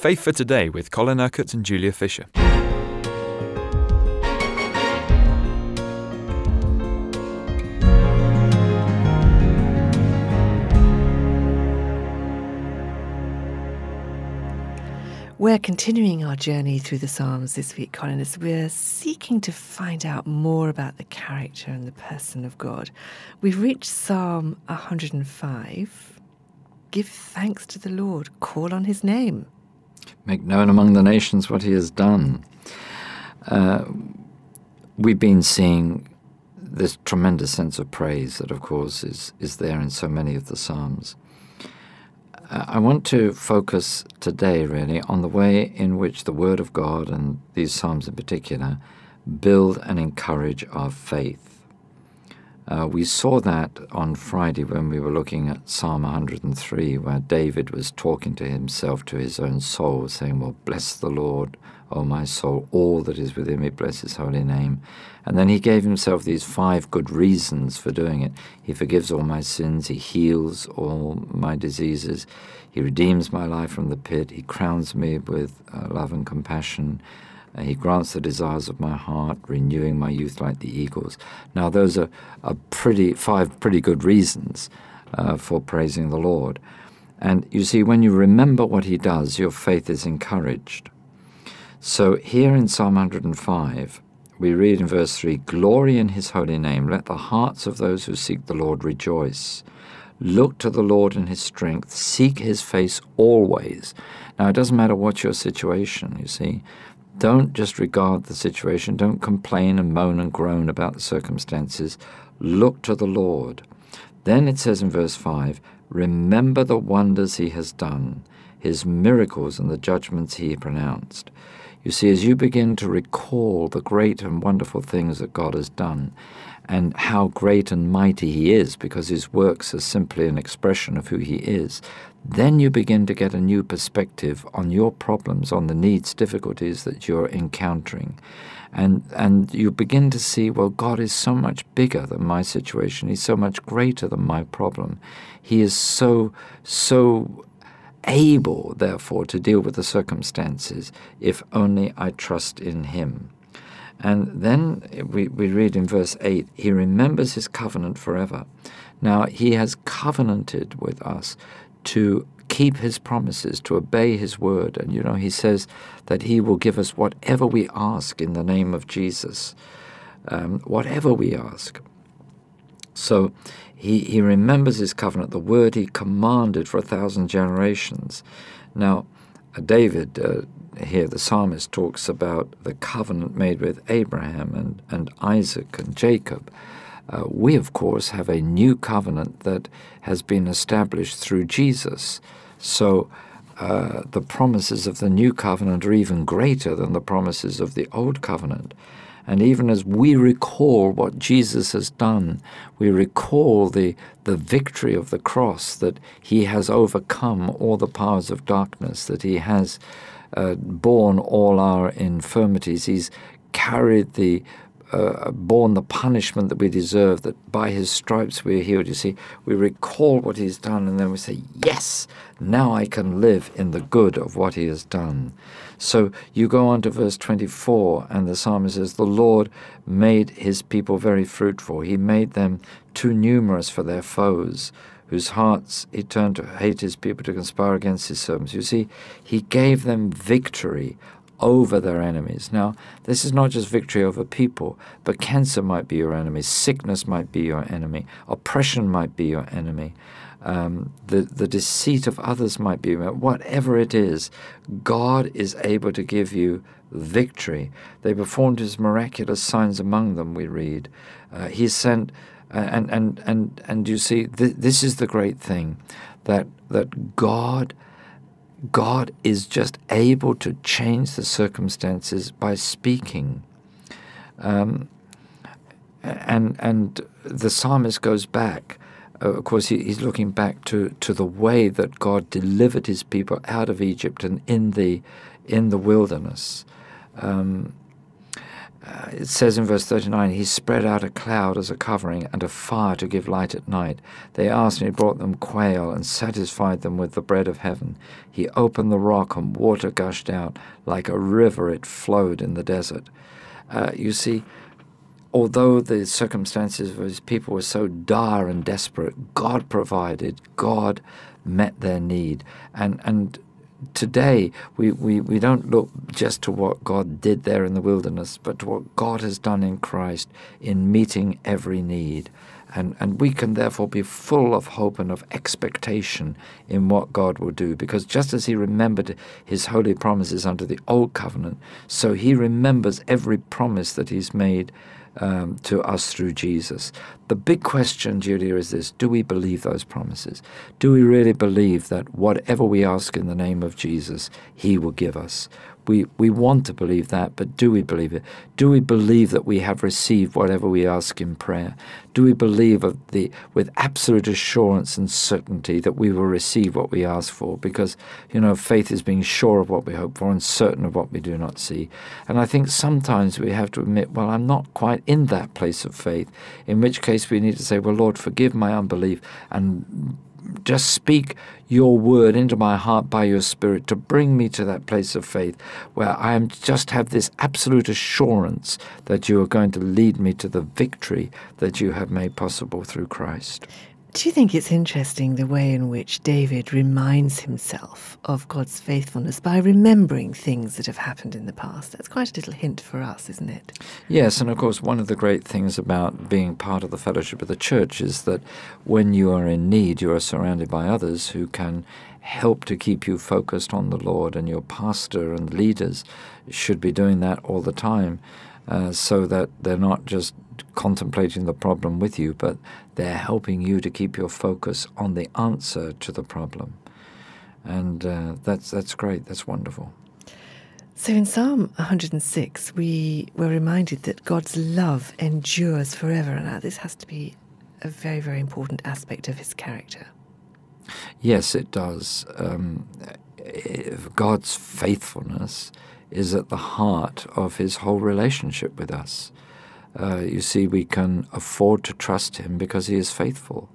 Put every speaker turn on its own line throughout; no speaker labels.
Faith for Today with Colin Urquhart and Julia Fisher.
We're continuing our journey through the Psalms this week, Colin, as we're seeking to find out more about the character and the person of God. We've reached Psalm 105. Give thanks to the Lord, call on his name.
Make known among the nations what he has done. Uh, we've been seeing this tremendous sense of praise that, of course, is, is there in so many of the Psalms. I want to focus today really on the way in which the Word of God and these Psalms in particular build and encourage our faith. Uh, we saw that on Friday when we were looking at Psalm 103, where David was talking to himself, to his own soul, saying, Well, bless the Lord, O my soul, all that is within me, bless his holy name. And then he gave himself these five good reasons for doing it. He forgives all my sins, he heals all my diseases, he redeems my life from the pit, he crowns me with uh, love and compassion. He grants the desires of my heart, renewing my youth like the eagles. Now, those are, are pretty five pretty good reasons uh, for praising the Lord. And you see, when you remember what he does, your faith is encouraged. So here in Psalm 105, we read in verse 3 Glory in his holy name, let the hearts of those who seek the Lord rejoice. Look to the Lord in his strength, seek his face always. Now, it doesn't matter what your situation, you see. Don't just regard the situation, don't complain and moan and groan about the circumstances. Look to the Lord. Then it says in verse 5 Remember the wonders he has done, his miracles and the judgments he pronounced. You see, as you begin to recall the great and wonderful things that God has done, and how great and mighty He is, because His works are simply an expression of who He is, then you begin to get a new perspective on your problems, on the needs, difficulties that you're encountering. And, and you begin to see, well, God is so much bigger than my situation. He's so much greater than my problem. He is so, so able, therefore, to deal with the circumstances if only I trust in Him. And then we, we read in verse 8, He remembers His covenant forever. Now, He has covenanted with us to keep His promises, to obey His word. And, you know, He says that He will give us whatever we ask in the name of Jesus, um, whatever we ask. So he, he remembers his covenant, the word he commanded for a thousand generations. Now, David, uh, here the psalmist talks about the covenant made with Abraham and, and Isaac and Jacob. Uh, we, of course, have a new covenant that has been established through Jesus. So uh, the promises of the new covenant are even greater than the promises of the old covenant. And even as we recall what Jesus has done, we recall the, the victory of the cross, that he has overcome all the powers of darkness, that he has uh, borne all our infirmities, he's carried the uh, borne the punishment that we deserve, that by his stripes we are healed. You see, we recall what he's done and then we say, Yes, now I can live in the good of what he has done. So you go on to verse 24, and the psalmist says, The Lord made his people very fruitful. He made them too numerous for their foes, whose hearts he turned to hate his people to conspire against his servants. You see, he gave them victory over their enemies. Now, this is not just victory over people, but cancer might be your enemy, sickness might be your enemy, oppression might be your enemy, um, the, the deceit of others might be, whatever it is, God is able to give you victory. They performed his miraculous signs among them, we read. Uh, he sent, and, and, and, and you see, th- this is the great thing that, that God God is just able to change the circumstances by speaking. Um, and and the psalmist goes back. Uh, of course, he, he's looking back to, to the way that God delivered His people out of Egypt and in the in the wilderness. Um, uh, it says in verse 39 He spread out a cloud as a covering and a fire to give light at night. They asked, and He brought them quail and satisfied them with the bread of heaven. He opened the rock, and water gushed out. Like a river, it flowed in the desert. Uh, you see, although the circumstances of his people were so dire and desperate, God provided, God met their need. And, and today we, we, we don't look just to what God did there in the wilderness, but to what God has done in Christ in meeting every need. And, and we can therefore be full of hope and of expectation in what God will do. Because just as He remembered His holy promises under the Old Covenant, so He remembers every promise that He's made um, to us through Jesus. The big question, Julia, is this do we believe those promises? Do we really believe that whatever we ask in the name of Jesus, He will give us? We, we want to believe that, but do we believe it? Do we believe that we have received whatever we ask in prayer? Do we believe the, with absolute assurance and certainty that we will receive what we ask for? Because, you know, faith is being sure of what we hope for and certain of what we do not see. And I think sometimes we have to admit, well, I'm not quite in that place of faith, in which case we need to say, well, Lord, forgive my unbelief and just speak your word into my heart by your spirit to bring me to that place of faith where I am just have this absolute assurance that you are going to lead me to the victory that you have made possible through Christ.
Do you think it's interesting the way in which David reminds himself of God's faithfulness by remembering things that have happened in the past? That's quite a little hint for us, isn't it?
Yes, and of course, one of the great things about being part of the fellowship of the church is that when you are in need, you are surrounded by others who can help to keep you focused on the Lord, and your pastor and leaders should be doing that all the time. Uh, so that they're not just contemplating the problem with you, but they're helping you to keep your focus on the answer to the problem. And uh, that's, that's great, that's wonderful.
So in Psalm 106, we were reminded that God's love endures forever. And this has to be a very, very important aspect of his character.
Yes, it does. Um, God's faithfulness is at the heart of his whole relationship with us. Uh, you see, we can afford to trust him because he is faithful.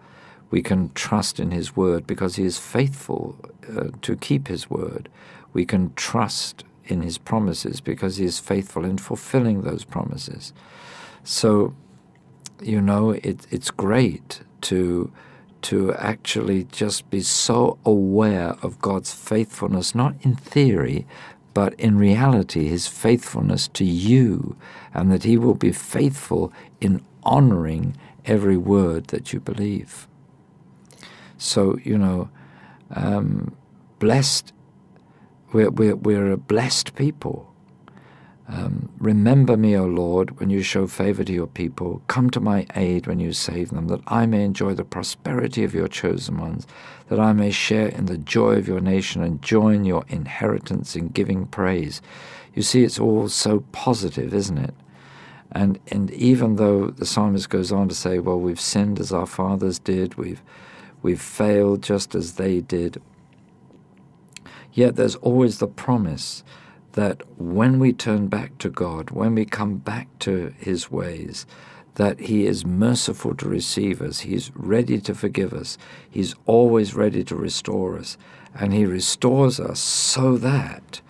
We can trust in his word because he is faithful uh, to keep his word. We can trust in his promises because he is faithful in fulfilling those promises. So, you know, it, it's great to to actually just be so aware of God's faithfulness, not in theory, but in reality, his faithfulness to you, and that he will be faithful in honoring every word that you believe. So, you know, um, blessed, we're, we're, we're a blessed people um, remember me, O Lord, when you show favor to your people. Come to my aid when you save them, that I may enjoy the prosperity of your chosen ones, that I may share in the joy of your nation and join your inheritance in giving praise. You see, it's all so positive, isn't it? And, and even though the psalmist goes on to say, well, we've sinned as our fathers did, we've, we've failed just as they did, yet there's always the promise that when we turn back to God, when we come back to His ways, that He is merciful to receive us, He's ready to forgive us, He's always ready to restore us, and He restores us so that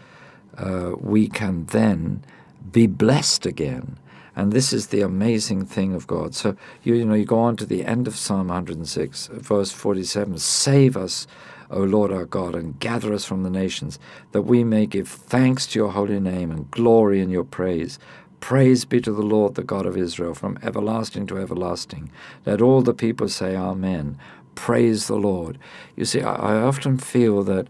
uh, we can then be blessed again. And this is the amazing thing of God. So you, you know you go on to the end of Psalm 106, verse 47. Save us O Lord our God, and gather us from the nations, that we may give thanks to your holy name and glory in your praise. Praise be to the Lord, the God of Israel, from everlasting to everlasting. Let all the people say, Amen. Praise the Lord. You see, I, I often feel that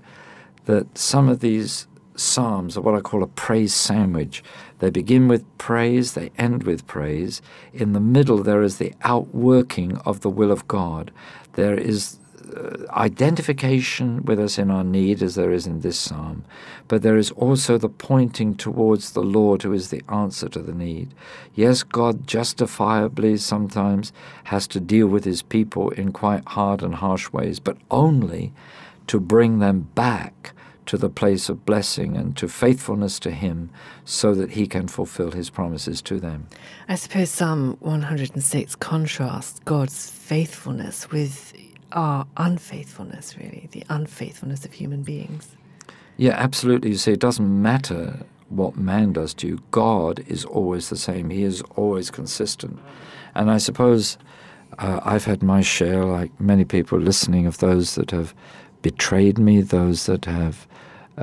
that some of these psalms are what I call a praise sandwich. They begin with praise, they end with praise. In the middle, there is the outworking of the will of God. There is Uh, identification with us in our need, as there is in this psalm, but there is also the pointing towards the Lord who is the answer to the need. Yes, God justifiably sometimes has to deal with his people in quite hard and harsh ways, but only to bring them back to the place of blessing and to faithfulness to Him so that He can fulfill His promises to them.
I suppose Psalm 106 contrasts God's faithfulness with our unfaithfulness, really, the unfaithfulness of human beings.
Yeah, absolutely. You see, it doesn't matter what man does to you, God is always the same. He is always consistent. And I suppose uh, I've had my share, like many people listening, of those that have betrayed me, those that have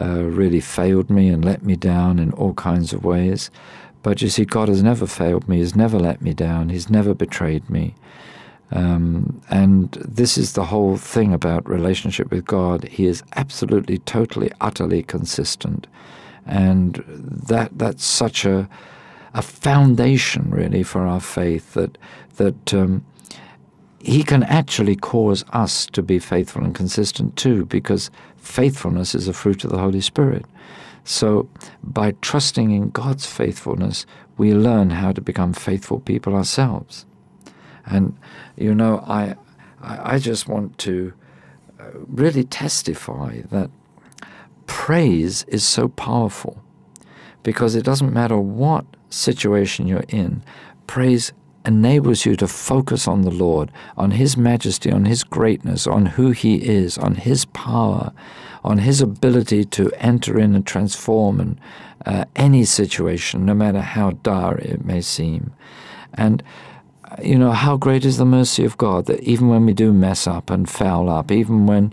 uh, really failed me and let me down in all kinds of ways. But you see, God has never failed me, He's never let me down, He's never betrayed me. Um, and this is the whole thing about relationship with God. He is absolutely, totally, utterly consistent, and that that's such a a foundation, really, for our faith that that um, He can actually cause us to be faithful and consistent too, because faithfulness is a fruit of the Holy Spirit. So, by trusting in God's faithfulness, we learn how to become faithful people ourselves. And you know, I, I just want to uh, really testify that praise is so powerful because it doesn't matter what situation you're in, praise enables you to focus on the Lord, on His majesty, on His greatness, on who He is, on His power, on His ability to enter in and transform uh, any situation, no matter how dire it may seem. And you know, how great is the mercy of God that even when we do mess up and foul up, even when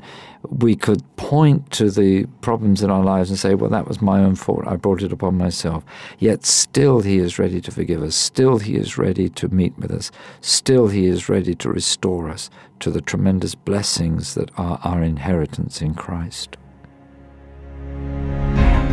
we could point to the problems in our lives and say, well, that was my own fault, I brought it upon myself, yet still He is ready to forgive us, still He is ready to meet with us, still He is ready to restore us to the tremendous blessings that are our inheritance in Christ.